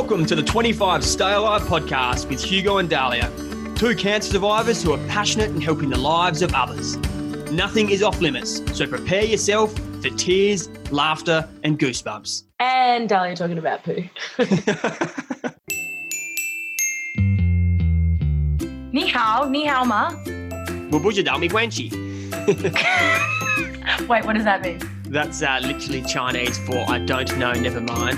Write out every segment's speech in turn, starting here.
Welcome to the 25 Stay Alive podcast with Hugo and Dahlia, two cancer survivors who are passionate in helping the lives of others. Nothing is off limits, so prepare yourself for tears, laughter, and goosebumps. And Dahlia talking about poo. Ni hao, ni hao ma. Wait, what does that mean? That's uh, literally Chinese for I don't know, never mind.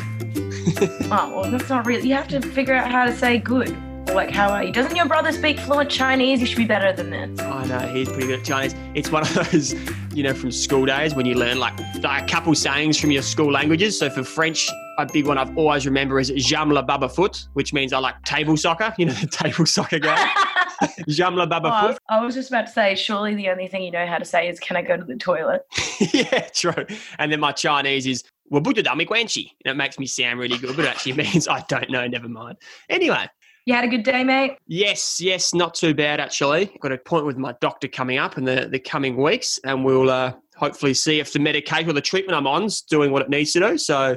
Oh, well, that's not real. You have to figure out how to say good. Like, how are you? Doesn't your brother speak fluent Chinese? You should be better than this. I know, he's pretty good at Chinese. It's one of those, you know, from school days when you learn like, like a couple sayings from your school languages. So for French, a big one I've always remember is J'aime la baba foot, which means I like table soccer, you know, the table soccer game. J'aime la baba Oh, foot. I was just about to say, surely the only thing you know how to say is, can I go to the toilet? yeah, true. And then my Chinese is Wabudadami Guanchi. And it makes me sound really good, but it actually means I don't know, never mind. Anyway, You had a good day, mate? yes, yes, not too bad actually. Got an appointment with my doctor coming up in the, the coming weeks, and we'll uh, hopefully see if the medication or the treatment I'm on's doing what it needs to do. So,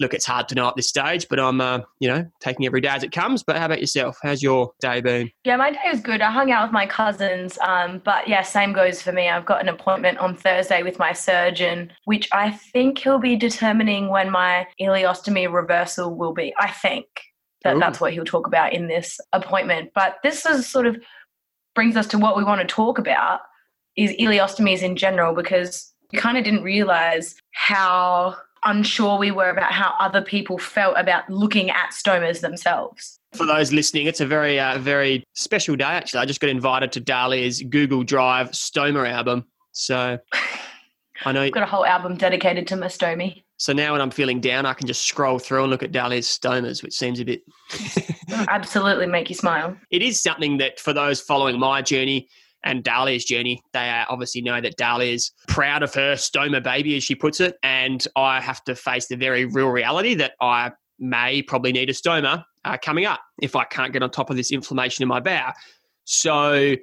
look, it's hard to know at this stage, but I'm, uh, you know, taking every day as it comes. But how about yourself? How's your day been? Yeah, my day was good. I hung out with my cousins. Um, but yeah, same goes for me. I've got an appointment on Thursday with my surgeon, which I think he'll be determining when my ileostomy reversal will be. I think that Ooh. that's what he'll talk about in this appointment. But this is sort of brings us to what we want to talk about is ileostomies in general because we kind of didn't realize how unsure we were about how other people felt about looking at stomas themselves. For those listening, it's a very, uh, very special day. Actually, I just got invited to Dahlia's Google Drive Stoma album. So I know. I've got a whole album dedicated to my stomy. So now when I'm feeling down, I can just scroll through and look at Dahlia's stomas, which seems a bit. Absolutely make you smile. it is something that for those following my journey and Dahlia's journey, they uh, obviously know that Dahlia is proud of her stoma baby, as she puts it. And I have to face the very real reality that I may probably need a stoma uh, coming up if I can't get on top of this inflammation in my bowel. So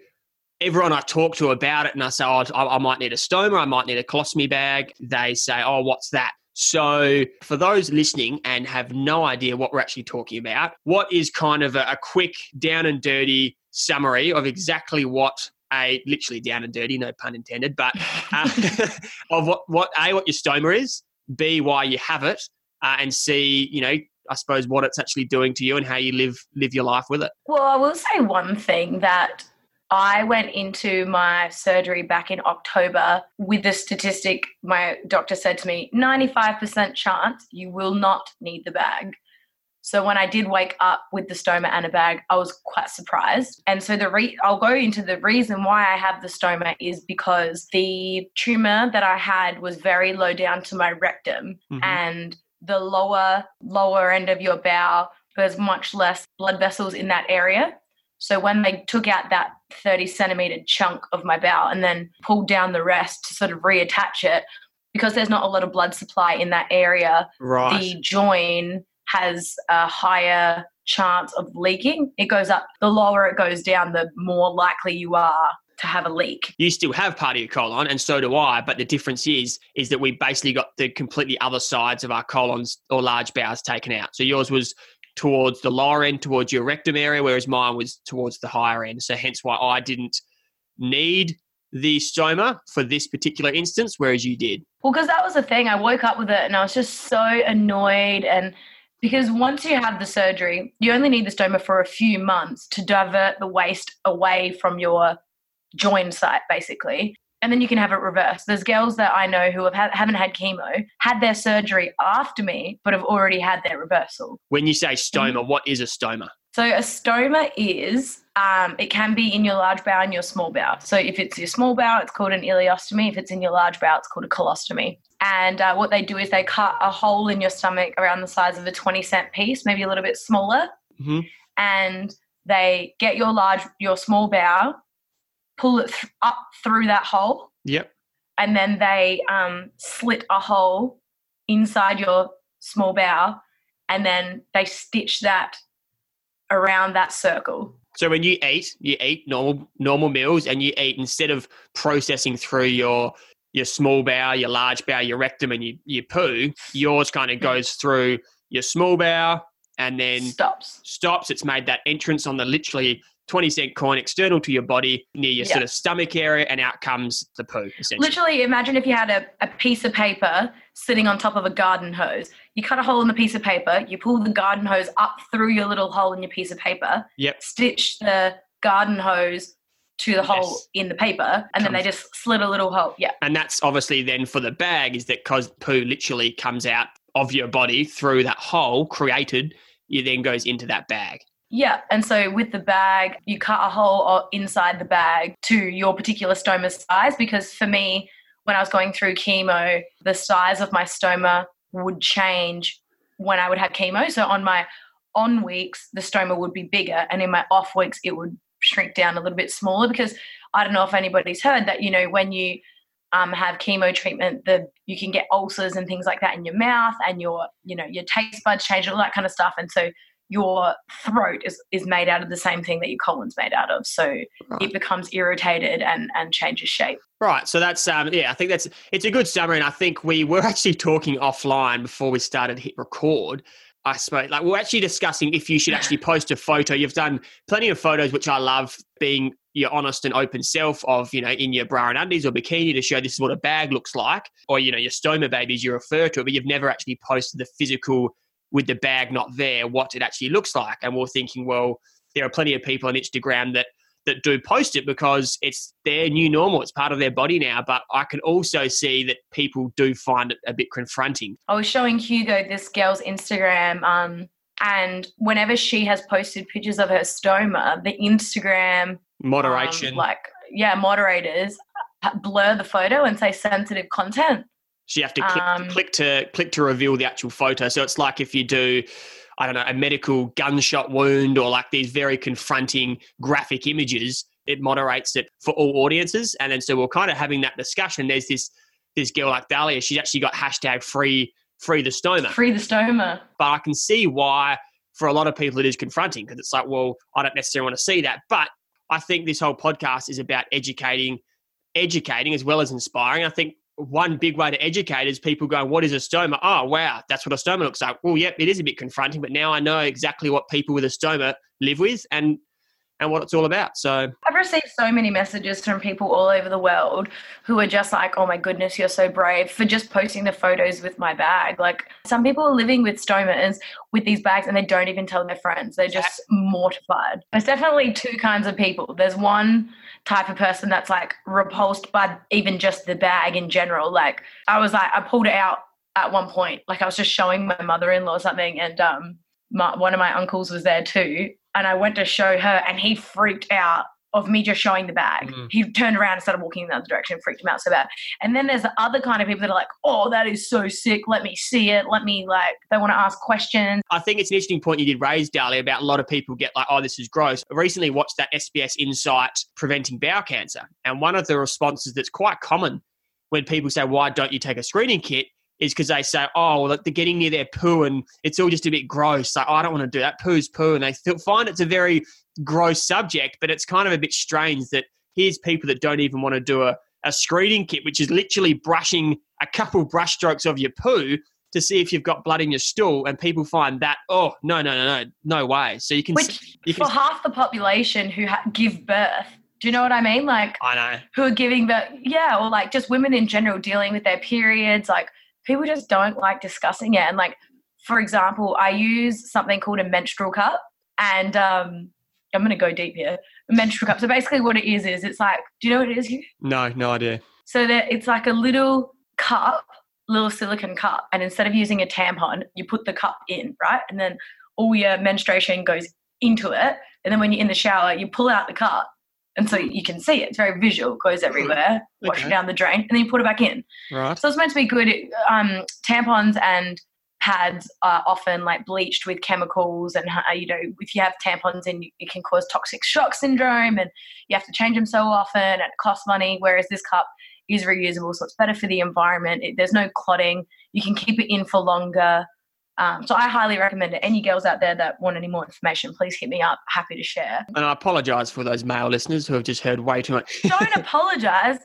everyone I talk to about it and I say, oh, I, I might need a stoma, I might need a colostomy bag, they say, oh, what's that? So, for those listening and have no idea what we're actually talking about, what is kind of a, a quick, down and dirty summary of exactly what a literally down and dirty, no pun intended, but uh, of what, what A, what your stoma is, B, why you have it, uh, and C, you know, I suppose what it's actually doing to you and how you live live your life with it. Well, I will say one thing that I went into my surgery back in October with the statistic my doctor said to me 95% chance you will not need the bag. So when I did wake up with the stoma and a bag, I was quite surprised. And so the re- I'll go into the reason why I have the stoma is because the tumor that I had was very low down to my rectum Mhm. and the lower lower end of your bowel there's much less blood vessels in that area. So when they took out that 30 centimeter chunk of my bowel and then pulled down the rest to sort of reattach it, because there's not a lot of blood supply in that area, Right. the join has a higher chance of leaking. It goes up, the lower it goes down, the more likely you are to have a leak. you still have part of your colon and so do I but the difference is is that we basically got the completely other sides of our colons or large bowels taken out so yours was towards the lower end towards your rectum area whereas mine was towards the higher end so hence why I didn't need the stoma for this particular instance whereas you did Well, because that was the thing. I woke up with it and I was just so annoyed. And because once you have the surgery, you only need the stoma for a few months to divert the waste away from your join site, basically. And then you can have it reversed. There's girls that I know who have ha- haven't had chemo, had their surgery after me, but have already had their reversal. when you say stoma what is a stoma So a stoma is um, it can be in your large bowel and your small bowel. So if it's your small bowel, it's called an ileostomy. If it's in your large bowel, it's called a colostomy. And uh, what they do is they cut a hole in your stomach around the size of a 20 cent piece, maybe a little bit smaller, Mhm. and they get your large, your small bowel, pull it th- up through that hole, yep and then they um, slit a hole inside your small bowel, and then they stitch that around that circle. So when you eat, you eat normal normal meals, and you eat instead of processing through your your small bowel, your large bowel, your rectum, and your, your poo. Yours kind of hmm. goes through your small bowel, and then stops. stops. It's made that entrance on the literally 20 cent coin external to your body near your Yeah. sort of stomach area, and out comes the poo. Literally, imagine if you had a, a piece of paper sitting on top of a garden hose. You cut a hole in the piece of paper, you pull the garden hose up through your little hole in your piece of paper, Yep. stitch the garden hose to the hole Yes. in the paper, and then they just slit a little hole. Yeah. And that's obviously then for the bag is that because poo literally comes out of your body through that hole created, it then goes into that bag. Yeah, and so with the bag, you cut a hole inside the bag to your particular stoma size. Because for me, when I was going through chemo, the size of my stoma would change when I would have chemo. So on my on weeks, the stoma would be bigger, and in my off weeks, it would shrink down a little bit smaller. Because I don't know if anybody's heard that, you know, when you um, have chemo treatment, the you can get ulcers and things like that in your mouth, and your you know your taste buds change, all that kind of stuff, and so your throat is, is made out of the same thing that your colon's made out of. So Right. it becomes irritated and, and changes shape. Right. So that's um yeah, I think that's it's a good summary. And I think we were actually talking offline before we started hit record. I suppose like we're actually discussing if you should actually post a photo. You've done plenty of photos, which I love being your honest and open self of, you know, in your bra and undies or bikini to show this is what a bag looks like. Or, you know, your stoma babies you refer to it, but you've never actually posted the physical with the bag not there, what it actually looks like. And we're thinking, well, there are plenty of people on Instagram that that do post it because it's their new normal. It's part of their body now. But I can also see that people do find it a bit confronting. I was showing Hugo this girl's Instagram, um, and whenever she has posted pictures of her stoma, the Instagram um, Moderation. like yeah, moderators blur the photo and say sensitive content. so you have to click, um, click to click to reveal the actual photo. So it's like if you do, I don't know, a medical gunshot wound or like these very confronting graphic images, it moderates it for all audiences. And then so we're kind of having that discussion. There's this this girl like Dahlia, she's actually got hashtag free free the stoma. Free the stoma. but I can see why for a lot of people it is confronting because it's like, well, I don't necessarily want to see that. But I think this whole podcast is about educating, educating as well as inspiring. I think one big way to educate is people going, What is a stoma? Oh, wow, that's what a stoma looks like. Well, yep, it is a bit confronting, but now I know exactly what people with a stoma live with and and what it's all about. So I've received so many messages from people all over the world who are just like, oh my goodness, you're so brave for just posting the photos with my bag. Like, some people are living with stomas with these bags and they don't even tell their friends. They're just mortified. There's definitely two kinds of people. There's one type of person that's like repulsed by even just the bag in general. Like, I was like, I pulled it out at one point. Like, I was just showing my mother in law something and, um, my, one of my uncles was there too and I went to show her, and he freaked out of me just showing the bag. Mm. He turned around and started walking in the other direction, freaked him out so bad. And then there's the other kind of people that are like, "Oh, that is so sick. Let me see it. Let me like." They want to ask questions. I think it's an interesting point you did raise, Dali, about a lot of people get like, oh, this is gross. I recently watched that SBS Insight Preventing Bowel Cancer. And one of the responses that's quite common when people say, why don't you take a screening kit? Is because they say, oh, well, they're getting near their poo and it's all just a bit gross. Like, oh, I don't want to do that. Poo's poo. And they th- find it's a very gross subject, but it's kind of a bit strange that here's people that don't even want to do a, a screening kit, which is literally brushing a couple brush strokes of your poo to see if you've got blood in your stool, and people find that oh no no no no no way. So you can Which you for can half the population who ha- give birth, do you know what I mean? Like I know who are giving birth, yeah, or like just women in general dealing with their periods. Like people just don't like discussing it. And like for example, I use something called a menstrual cup, and um, I'm going to go deep here. A menstrual cup. So basically, what it is is it's like, do you know what it is? Hugh? no no idea. So that it's like a little cup, little silicone cup, and instead of using a tampon, you put the cup in, right? And then all your menstruation goes into it. And then when you're in the shower, you pull out the cup. And so you can see it. It's very visual, it goes everywhere, wash Okay. it down the drain, and then you put it back in. Right. So it's meant to be good. Um, tampons and pads are often like bleached with chemicals, and uh, you know if you have tampons in, it can cause toxic shock syndrome, and you have to change them so often, and it costs money. Whereas this cup is reusable, so it's better for the environment. It, there's no clotting. You can keep it in for longer. Um, so I highly recommend it. Any girls out there that want any more information, please hit me up. Happy to share. And I apologise for those male listeners who have just heard way too much. Don't apologise.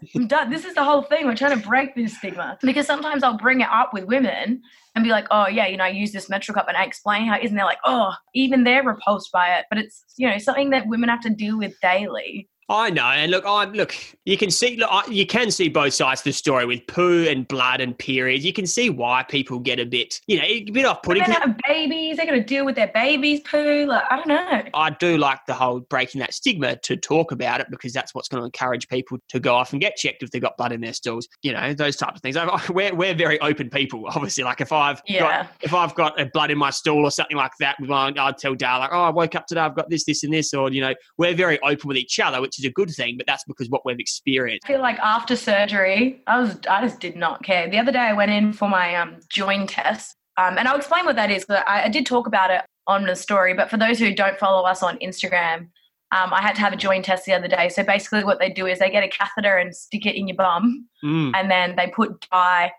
This is the whole thing. We're trying to break this stigma because sometimes I'll bring it up with women and be like, oh yeah, you know, I use this menstrual cup and I explain how it is, and they're like, oh, even they're repulsed by it. But it's you know something that women have to deal with daily. I know, and look, I look. You can see, look, you can see both sides of the story with poo and blood and periods. You can see why people get a bit, you know, a bit off-putting. They're have babies; they're going to deal with their babies' poo. Like, I don't know. I do like the whole breaking that stigma to talk about it because that's what's going to encourage people to go off and get checked if they've got blood in their stools. You know, those types of things. We're we're very open people, obviously. Like if I've yeah. got if I've got a blood in my stool or something like that, I'd tell Dale like, oh, I woke up today, I've got this, this, and this, or you know, we're very open with each other, which is a good thing. But that's because what we've experienced. I feel like after surgery, I was I just did not care. The other day I went in for my um, join test, um, and I'll explain what that is. I, I did talk about it on the story, but for those who don't follow us on Instagram, um, I had to have a joint test the other day. So basically, what they do is they get a catheter and stick it in your bum, mm. and then they put dye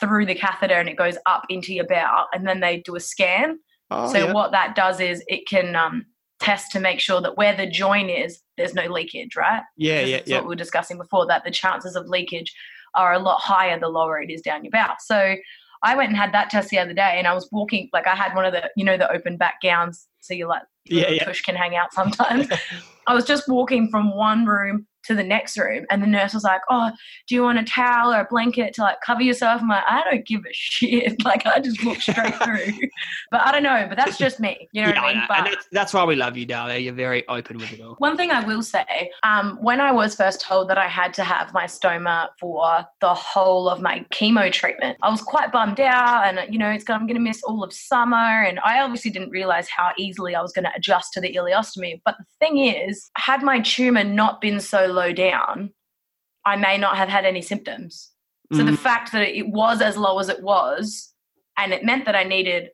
through the catheter and it goes up into your bowel, and then they do a scan. Oh, so yeah. what that does is it can um, test to make sure that where the join is, there's no leakage, right? Yeah, yeah, yeah. What we were discussing before that the chances of leakage are a lot higher the lower it is down your bowel. So I went and had that test the other day, and I was walking like I had one of the you know the open back gowns, so you like yeah, yeah. push can hang out sometimes. I was just walking from one room to the next room. And the nurse was like, Oh, do you want a towel or a blanket to like cover yourself? I'm like, I don't give a shit. Like I just walk straight through. but I don't know, but that's just me. You know yeah, what I mean? But and that's, that's why we love you, Dahlia. You're very open with it all. One thing I will say, um, when I was first told that I had to have my stoma for the whole of my chemo treatment, I was quite bummed out and you know, it's I'm gonna miss all of summer. And I obviously didn't realize how easily I was gonna adjust to the ileostomy. But the thing is, had my tumor not been so low down, I may not have had any symptoms. So mm. the fact that it was as low as it was, and it meant that I needed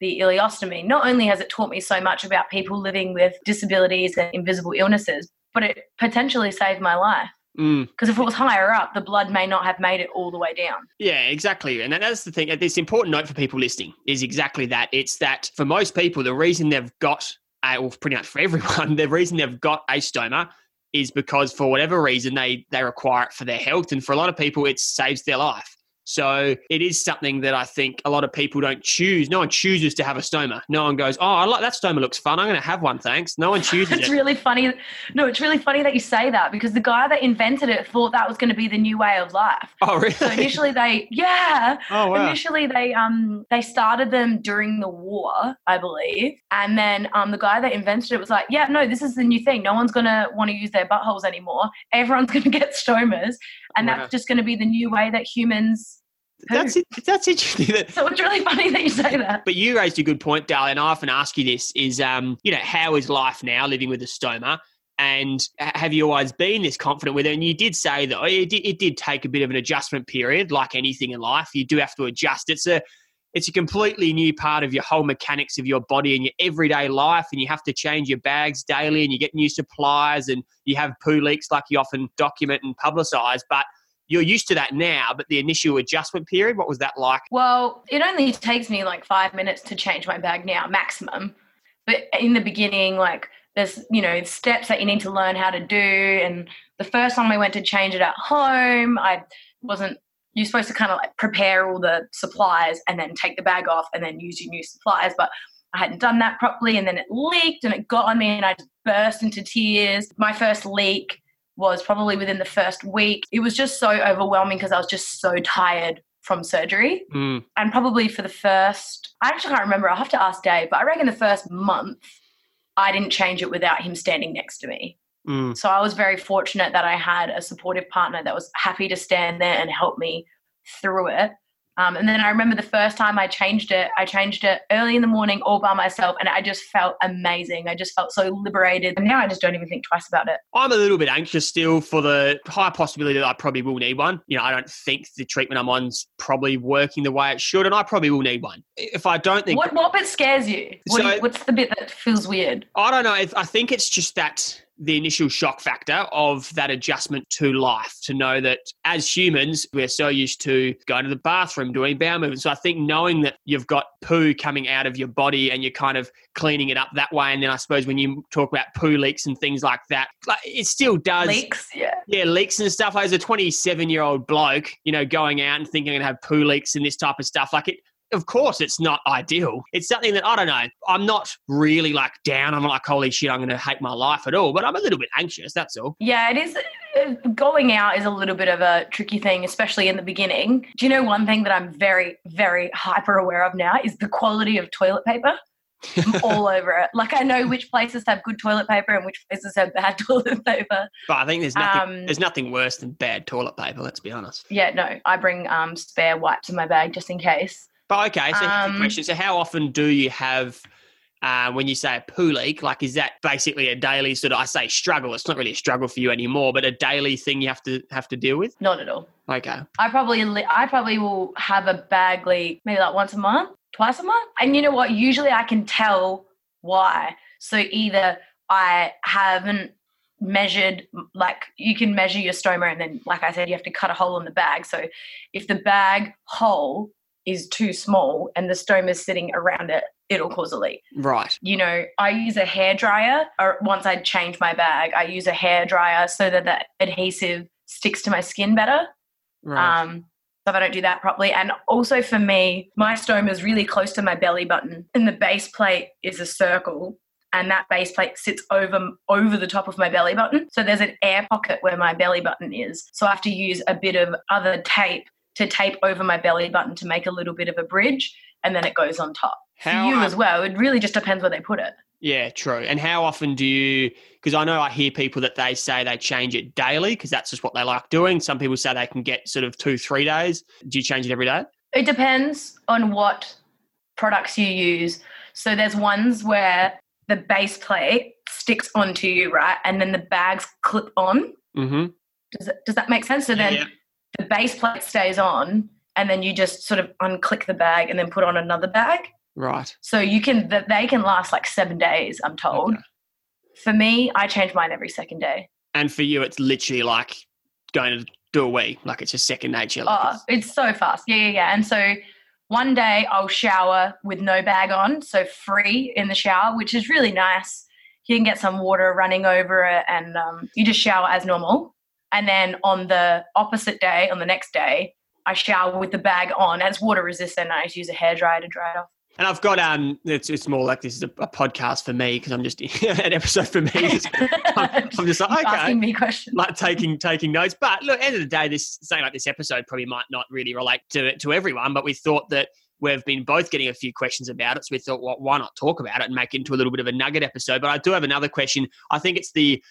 the ileostomy, not only has it taught me so much about people living with disabilities and invisible illnesses, but it potentially saved my life. Because mm. if it was higher up, the blood may not have made it all the way down. Yeah, exactly. And that's the thing. This important note for people listening is exactly that. It's that for most people, the reason they've got, or pretty much for everyone, the reason they've got a stoma is because for whatever reason they they require it for their health. And for a lot of people it saves their life so it is something that I think a lot of people don't choose. No one chooses to have a stoma. No one goes, "Oh, I like that stoma. Looks fun. I'm going to have one. Thanks." No one chooses. it's it. really funny. No, it's really funny that you say that because the guy that invented it thought that was going to be the new way of life. Oh, really? So initially they, yeah. Oh, wow. Initially they um they started them during the war, I believe, and then um the guy that invented it was like, "Yeah, no, this is the new thing. No one's going to want to use their buttholes anymore. Everyone's going to get stomas." and that's just going to be the new way that humans that's it, that's interesting. so it's really funny that you say that. But you raised a good point, Dale, and I often ask you this: is um, you know, how is life now living with a stoma? And have you always been this confident with it? And you did say that it did, it did take a bit of an adjustment period, like anything in life. You do have to adjust. It's a it's a completely new part of your whole mechanics of your body and your everyday life and you have to change your bags daily and you get new supplies and you have poo leaks like you often document and publicize but you're used to that now, but the initial adjustment period, what was that like? Well, it only takes me like five minutes to change my bag now, maximum. But in the beginning, like there's, you know, steps that you need to learn how to do. And the first time I went to change it at home, I wasn't you're supposed to kind of like prepare all the supplies and then take the bag off and then use your new supplies. But I hadn't done that properly and then it leaked and it got on me and I just burst into tears. My first leak was probably within the first week. It was just so overwhelming because I was just so tired from surgery. Mm. And probably for the first, I actually can't remember, I'll have to ask Dave, but I reckon the first month, I didn't change it without him standing next to me. Mm. So I was very fortunate that I had a supportive partner that was happy to stand there and help me through it. Um, and then I remember the first time I changed it, I changed it early in the morning all by myself, and I just felt amazing. I just felt so liberated. And now I just don't even think twice about it. I'm a little bit anxious still for the high possibility that I probably will need one. You know, I don't think the treatment I'm on's probably working the way it should, and I probably will need one. If I don't think. What, what bit scares you? What so, you what's the bit that feels weird? I don't know. I think it's just that the initial shock factor of that adjustment to life to know that as humans, we're so used to going to the bathroom, doing bowel movements. So I think knowing that you've got poo coming out of your body and you're kind of cleaning it up that way. And then I suppose when you talk about poo leaks and things like that, like it still does. Leaks, yeah. Yeah, leaks and stuff. As a 27 year old bloke, you know, going out and thinking I'm going to have poo leaks and this type of stuff, like it, of course it's not ideal. It's something that I don't know. I'm not really like down. I'm like, holy shit, I'm going to hate my life at all. But I'm a little bit anxious. That's all. Yeah, it is. uh, Going out is a little bit of a tricky thing, especially in the beginning. Do you know one thing that I'm very, very hyper aware of now is the quality of toilet paper? I'm all over it. Like I know which places have good toilet paper and which places have bad toilet paper. But I think there's nothing. Um, there's nothing worse than bad toilet paper. Let's be honest. Yeah, no, I bring um, spare wipes in my bag just in case. But okay, so Um, question: So how often do you have? Uh, when you say a poo leak, like is that basically a daily sort of? I say struggle. It's not really a struggle for you anymore, but a daily thing you have to have to deal with. Not at all. Okay, I probably li- I probably will have a bag leak maybe like once a month, twice a month. And you know what? Usually I can tell why. So either I haven't measured like you can measure your stoma and then like I said you have to cut a hole in the bag. So if the bag hole is too small and the stoma is sitting around it, it'll cause a leak. right. You know, I use a hair dryer or once I change my bag, I use a hair dryer so that the adhesive sticks to my skin better Right. um, so if I don't do that properly. And also for me, my stoma is really close to my belly button, and the base plate is a circle, and that base plate sits over over the top of my belly button. So there's an air pocket where my belly button is. So I have to use a bit of other tape to tape over my belly button to make a little bit of a bridge, and then it goes on top. how? for you as well. It really just depends where they put it. Yeah, true. And how often do you? Because I know I hear people that they say they change it daily because that's just what they like doing. Some people say they can get sort of two, three days. Do you change it every day? It depends on what products you use. So there's ones where the base plate sticks onto you, right? And then the bags clip on. Mm-hmm. Does that, does that make sense? So then the base plate stays on and then you just sort of unclick the bag and then put on another bag. Right. So you can they can last like 7 days, I'm told. Okay. For me, I change mine every second day. And for you, it's literally like going to do a wee, like it's just second nature. Like Oh, it's- it's so fast. Yeah, yeah, yeah. And so one day I'll shower with no bag on, so free in the shower, which is really nice. You can get some water running over it and um, you just shower as normal. And then on the opposite day, on the next day, I shower with the bag on. And it's water resistant. I just use a hairdryer to dry it off. And I've got um, it's it's more like this is a, a podcast for me because I'm just an episode for me. I'm, I'm just like okay, Asking me questions. like taking taking notes. But look, end of the day, this something like this episode probably might not really relate to to everyone. But we thought that we've been both getting a few questions about it, so we thought, well, why not talk about it and make it into a little bit of a nugget episode? But I do have another question. I think it's the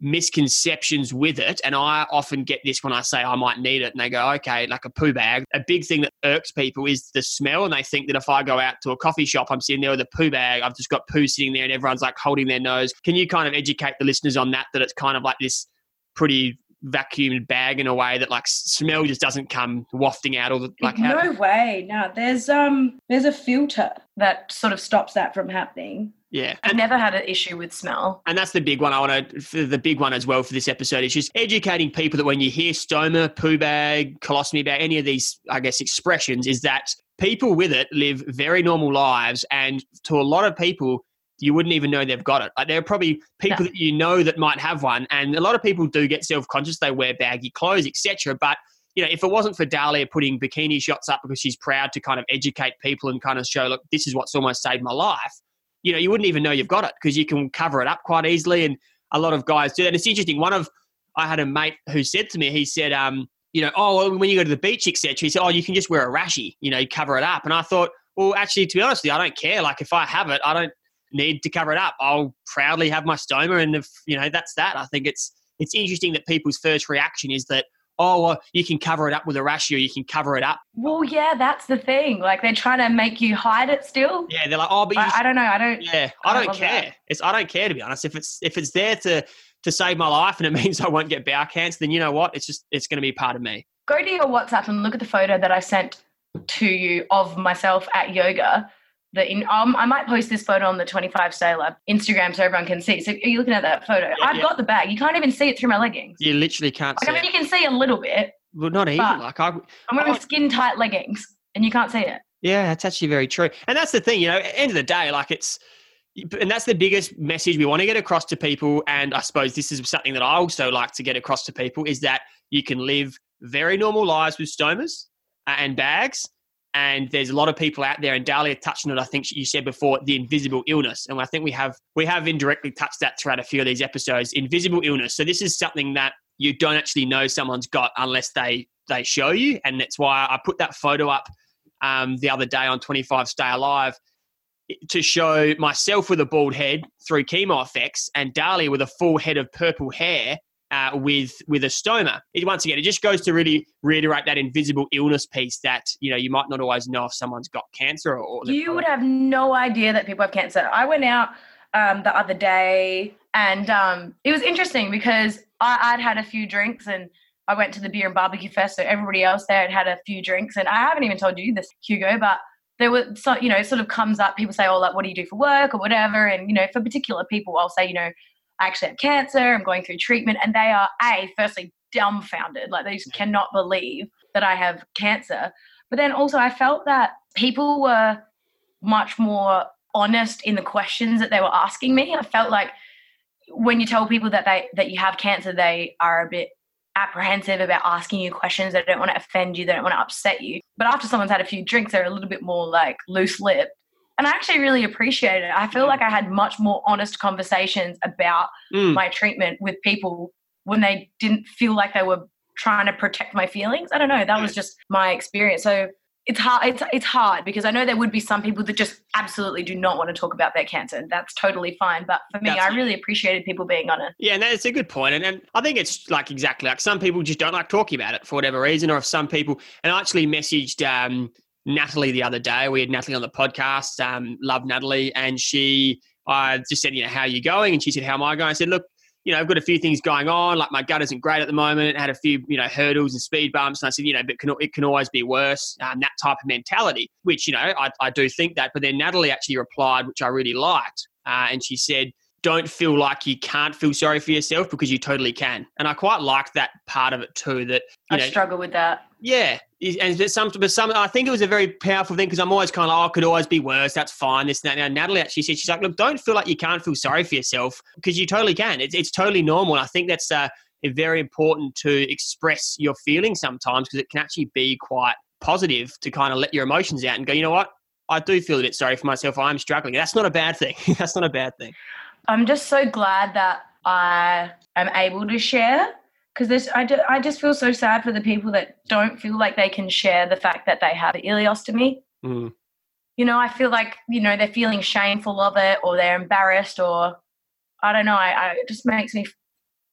misconceptions with it. And i often get this when i say i might need it and they go okay like a poo bag. A big thing that irks people is the smell and they think that if i go out to a coffee shop i'm sitting there with a poo bag. I've just got poo sitting there and everyone's like holding their nose. Can you kind of educate the listeners on that that it's kind of like this pretty vacuumed bag in a way that like smell just doesn't come wafting out all the like how, no way. No, there's um there's a filter that sort of stops that from happening. yeah I've never had an issue with smell. And that's the big one. I want to, for the big one as well for this episode is just educating people that when you hear stoma, poo bag, colostomy bag, any of these, I guess, expressions, is that people with it live very normal lives. And to a lot of people, you wouldn't even know they've got it. Like there are probably people No. that you know that might have one. And a lot of people do get self conscious. They wear baggy clothes, etc. But you know, if it wasn't for Dahlia putting bikini shots up because she's proud to kind of educate people and kind of show, look, this is what's almost saved my life, you know, you wouldn't even know you've got it because you can cover it up quite easily. And a lot of guys do that. And it's interesting. One of, I had a mate who said to me, he said, um, you know, oh, well, when you go to the beach, etc. He said, oh, you can just wear a rashy, you know, cover it up. And I thought, well, actually, to be honest with you, I don't care. Like if I have it, I don't need to cover it up. I'll proudly have my stoma. And if, you know, that's that. I think it's, it's interesting that people's first reaction is that, oh, well, you can cover it up with a or you can cover it up. Well, yeah, that's the thing. Like they're trying to make you hide it still. Yeah. They're like, oh, but you I, I don't know. I don't. Yeah, I I don't don't love that. care. It's I don't care to be honest. If it's if it's there to to save my life and it means I won't get bowel cancer, then you know what? It's just it's going to be part of me. Go to your WhatsApp and look at the photo that I sent to you of myself at yoga. The in, um, I might post this photo on the 25 Stay Alive Instagram so everyone can see. So are you looking at that photo? Yeah, I've yeah. got the bag. You can't even see it through my leggings. You literally can't like, I mean, it. you can see a little bit. Well, not even. Like I, I'm wearing skin tight leggings and you can't see it. Yeah, that's actually very true. And that's the thing, you know, end of the day, like it's, and that's the biggest message we want to get across to people. And I suppose this is something that I also like to get across to people is that you can live very normal lives with stomas and bags. And there's a lot of people out there, and Dahlia touched on it. I think you said before the invisible illness, and I think we have we have indirectly touched that throughout a few of these episodes. Invisible illness. So this is something that you don't actually know someone's got unless they they show you, and that's why I put that photo up um, the other day on 25 Stay Alive to show myself with a bald head through chemo effects and Dahlia with a full head of purple hair uh, with with a stoma. It, once again, it just goes to really reiterate that invisible illness piece that you know you might not always know if someone's got cancer or. or you would have no idea that people have cancer. I went out um, the other day and um, it was interesting because I, I'd had a few drinks and I went to the beer and barbecue fest, so everybody else there had had a few drinks, and I haven't even told you this, Hugo, but there were so you know it sort of comes up. People say, "Oh, like what do you do for work or whatever?" And you know, for particular people, I'll say, you know, I actually have cancer. I'm going through treatment, and they are a firstly dumbfounded, like they just cannot believe that I have cancer. But then also, I felt that people were much more honest in the questions that they were asking me. I felt like when you tell people that they that you have cancer, they are a bit apprehensive about asking you questions. They don't want to offend you. They don't want to upset you. But after someone's had a few drinks, they're a little bit more like loose lipped. And I actually really appreciate it. I feel like I had much more honest conversations about mm. my treatment with people when they didn't feel like they were trying to protect my feelings. I don't know. That was just my experience. So it's hard it's, it's hard because i know there would be some people that just absolutely do not want to talk about their cancer that's totally fine but for me that's, i really appreciated people being honest yeah and that's a good point and, and i think it's like exactly like some people just don't like talking about it for whatever reason or if some people and i actually messaged um, natalie the other day we had natalie on the podcast um, love natalie and she I just said, you know, how are you going? And she said, how am I going? I said, look, you know, I've got a few things going on. Like my gut isn't great at the moment. I had a few, you know, hurdles and speed bumps. And I said, you know, but can, it can always be worse. Um, that type of mentality, which, you know, I, I do think that. But then Natalie actually replied, which I really liked. Uh, and she said, don't feel like you can't feel sorry for yourself because you totally can. And I quite like that part of it too. That I know, struggle with that. Yeah, and some, but some, I think it was a very powerful thing because I'm always kind of, oh, it could always be worse. That's fine. This and that. Now Natalie actually said, she's like, look, don't feel like you can't feel sorry for yourself because you totally can. It's it's totally normal. And I think that's uh, very important to express your feelings sometimes because it can actually be quite positive to kind of let your emotions out and go, you know what, I do feel a bit sorry for myself. I'm struggling. That's not a bad thing. that's not a bad thing. I'm just so glad that I am able to share because this I, do, I just feel so sad for the people that don't feel like they can share the fact that they have ileostomy. Mm. You know, I feel like you know they're feeling shameful of it, or they're embarrassed, or I don't know. I, I it just makes me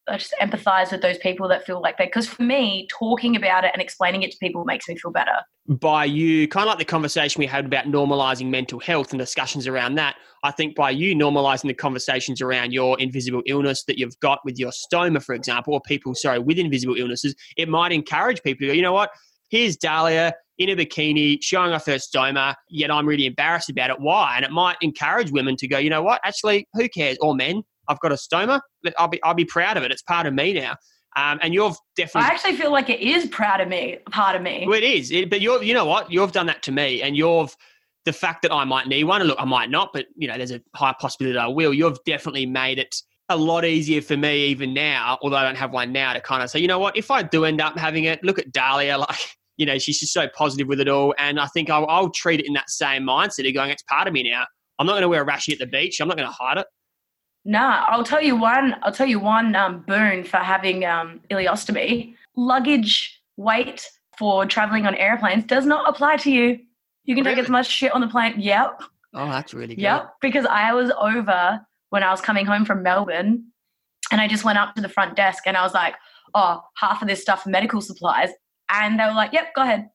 I just empathize with those people that feel like that. Because for me, talking about it and explaining it to people makes me feel better. By you, kind of like the conversation we had about normalizing mental health and discussions around that, I think by you normalizing the conversations around your invisible illness that you've got with your stoma, for example, or people, sorry, with invisible illnesses, it might encourage people to go, you know what? Here's Dahlia in a bikini showing off her stoma, yet I'm really embarrassed about it. Why? And it might encourage women to go, you know what? Actually, who cares? Or men, I've got a stoma. I'll be I'll be proud of it. It's part of me now. Um, and you've definitely. I actually feel like it is proud of me, part of me. Well, it is. It, but you're, you know what? You've done that to me, and you've the fact that I might need one. And look, I might not, but you know, there's a high possibility that I will. You've definitely made it a lot easier for me, even now, although I don't have one now, to kind of say, you know what? If I do end up having it, look at Dahlia, like. You know, she's just so positive with it all. And I think I'll, I'll treat it in that same mindset of going, it's part of me now. I'm not going to wear a rashy at the beach. I'm not going to hide it. Nah, I'll tell you one. I'll tell you one um, boon for having um, ileostomy. Luggage weight for traveling on airplanes does not apply to you. You can really? take as much shit on the plane. Yep. Oh, that's really good. Yep. Because I was over when I was coming home from Melbourne, and I just went up to the front desk and I was like, "Oh, half of this stuff medical supplies," and they were like, "Yep, go ahead."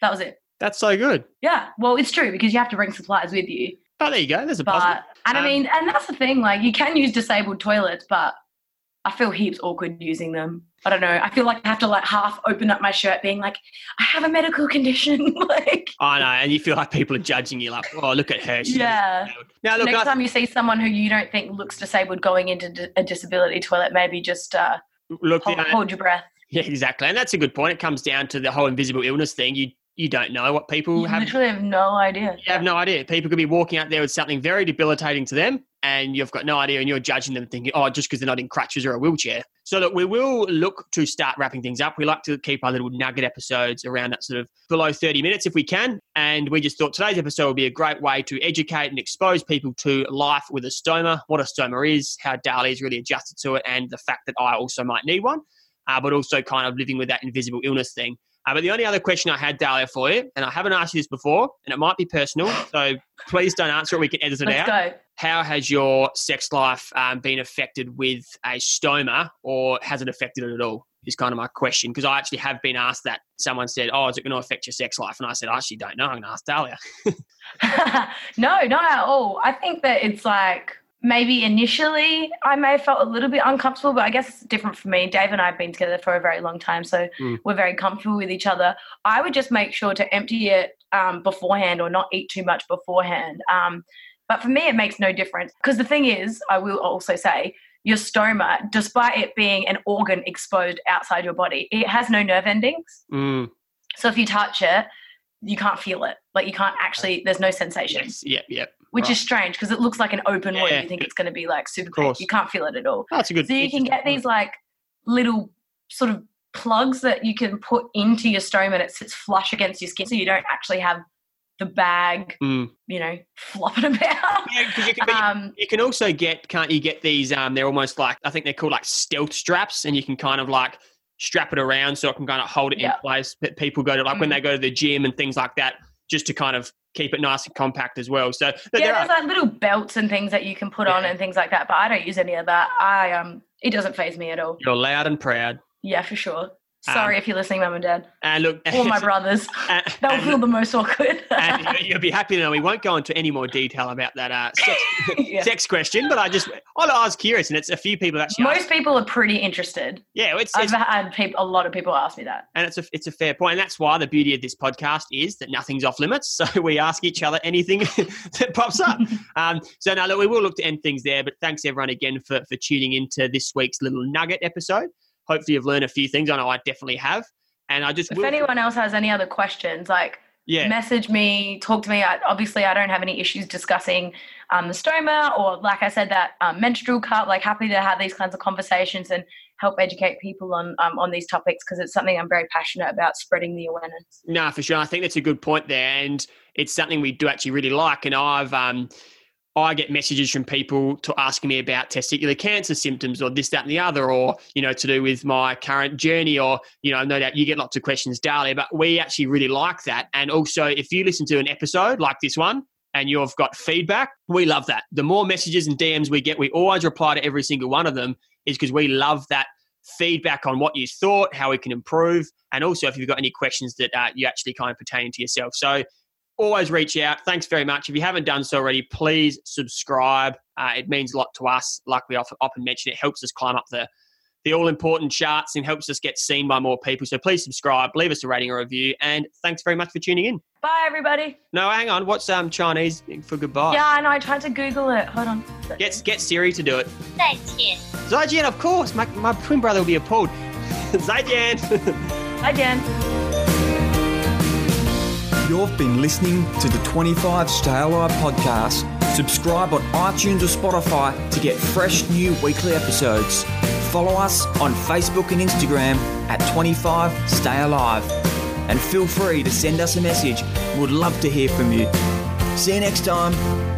That was it. That's so good. Yeah. Well, it's true because you have to bring supplies with you. Oh, there you go. There's a but, positive. And um, I mean, and that's the thing. Like, you can use disabled toilets, but I feel heaps awkward using them. I don't know. I feel like I have to like half open up my shirt, being like, I have a medical condition. like, I know, and you feel like people are judging you, like, oh, look at her. She's yeah. Now, look, next I, time you see someone who you don't think looks disabled going into a disability toilet, maybe just uh, look, hold, hold your breath. Yeah, exactly, and that's a good point. It comes down to the whole invisible illness thing. You you don't know what people you have. Literally have no idea. You have no idea. People could be walking out there with something very debilitating to them, and you've got no idea, and you're judging them, thinking, "Oh, just because they're not in crutches or a wheelchair." So that we will look to start wrapping things up. We like to keep our little nugget episodes around that sort of below 30 minutes if we can. And we just thought today's episode would be a great way to educate and expose people to life with a stoma, what a stoma is, how Dahlia is really adjusted to it, and the fact that I also might need one. Uh, but also kind of living with that invisible illness thing. Uh, but the only other question I had, Dahlia, for you, and I haven't asked you this before, and it might be personal, so please don't answer it. We can edit it Let's out. Go. How has your sex life um, been affected with a stoma, or has it affected it at all? Is kind of my question because I actually have been asked that. Someone said, "Oh, is it going to affect your sex life?" And I said, "I actually don't know. I'm going to ask Dahlia." no, not at all. I think that it's like maybe initially I may have felt a little bit uncomfortable, but I guess it's different for me. Dave and I have been together for a very long time, so mm. we're very comfortable with each other. I would just make sure to empty it um, beforehand or not eat too much beforehand. Um, but for me, it makes no difference because the thing is, I will also say, your stoma, despite it being an organ exposed outside your body, it has no nerve endings. Mm. So if you touch it, you can't feel it. Like you can't actually. There's no sensation. Yes. Yep. Yep which right. is strange because it looks like an open yeah, wound. You think it's going to be like super pain. You can't feel it at all. That's a good. So you can get these like little sort of plugs that you can put into your stoma and it sits flush against your skin, so you don't actually have the bag, mm. you know, flopping about. Yeah, you can, um, you can also get, can't you get these? Um, they're almost like I think they're called like stealth straps, and you can kind of like strap it around so it can kind of hold it in place. But people go to like mm. when they go to the gym and things like that, just to kind of keep it nice and compact as well. So yeah, there's are, like little belts and things that you can put yeah. on and things like that. But I don't use any of that. I um, it doesn't phase me at all. You're loud and proud. Yeah, for sure. Sorry um, if you're listening, mum and dad. And look, all my brothers, and, they'll and, feel the most awkward. and you'll be happy to know we won't go into any more detail about that uh, sex, yeah. sex, question. But I just, I was curious, and it's a few people actually. Most asked. people are pretty interested. Yeah, it's, I've it's, had people, a lot of people ask me that, and it's a, it's a fair point, and that's why the beauty of this podcast is that nothing's off limits. So we ask each other anything that pops up. um, so now, look, we will look to end things there. But thanks everyone again for for tuning into this week's little nugget episode. Hopefully, you've learned a few things. I know I definitely have. And I just if will... anyone else has any other questions, like yeah. message me, talk to me. I, obviously, I don't have any issues discussing um, the stoma or, like I said, that um, menstrual cup. Like, happy to have these kinds of conversations and help educate people on um, on these topics because it's something I'm very passionate about spreading the awareness. No, for sure. I think that's a good point there, and it's something we do actually really like. And I've um, I get messages from people to asking me about testicular cancer symptoms or this, that, and the other, or, you know, to do with my current journey, or, you know, no doubt you get lots of questions daily, but we actually really like that. And also, if you listen to an episode like this one, and you've got feedback, we love that. The more messages and DMs we get, we always reply to every single one of them, is because we love that feedback on what you thought, how we can improve, and also if you've got any questions that uh, you actually kind of pertain to yourself. So always reach out. Thanks very much. If you haven't done so already, please subscribe. Uh, it means a lot to us. Like we often, often mention, it helps us climb up the the all important charts and helps us get seen by more people. So please subscribe, leave us a rating or review, and thanks very much for tuning in. Bye, everybody. No, hang on. What's um Chinese for goodbye? Yeah, I know. I tried to Google it. Hold on. Get get Siri to do it. 再见. Zaijian, of course. My, my twin brother will be appalled. Zaijian. Zaijian. You've been listening to the 25 Stay Alive podcast. Subscribe on iTunes or Spotify to get fresh new weekly episodes. Follow us on Facebook and Instagram at 25 Stay Alive. And feel free to send us a message. We'd love to hear from you. See you next time.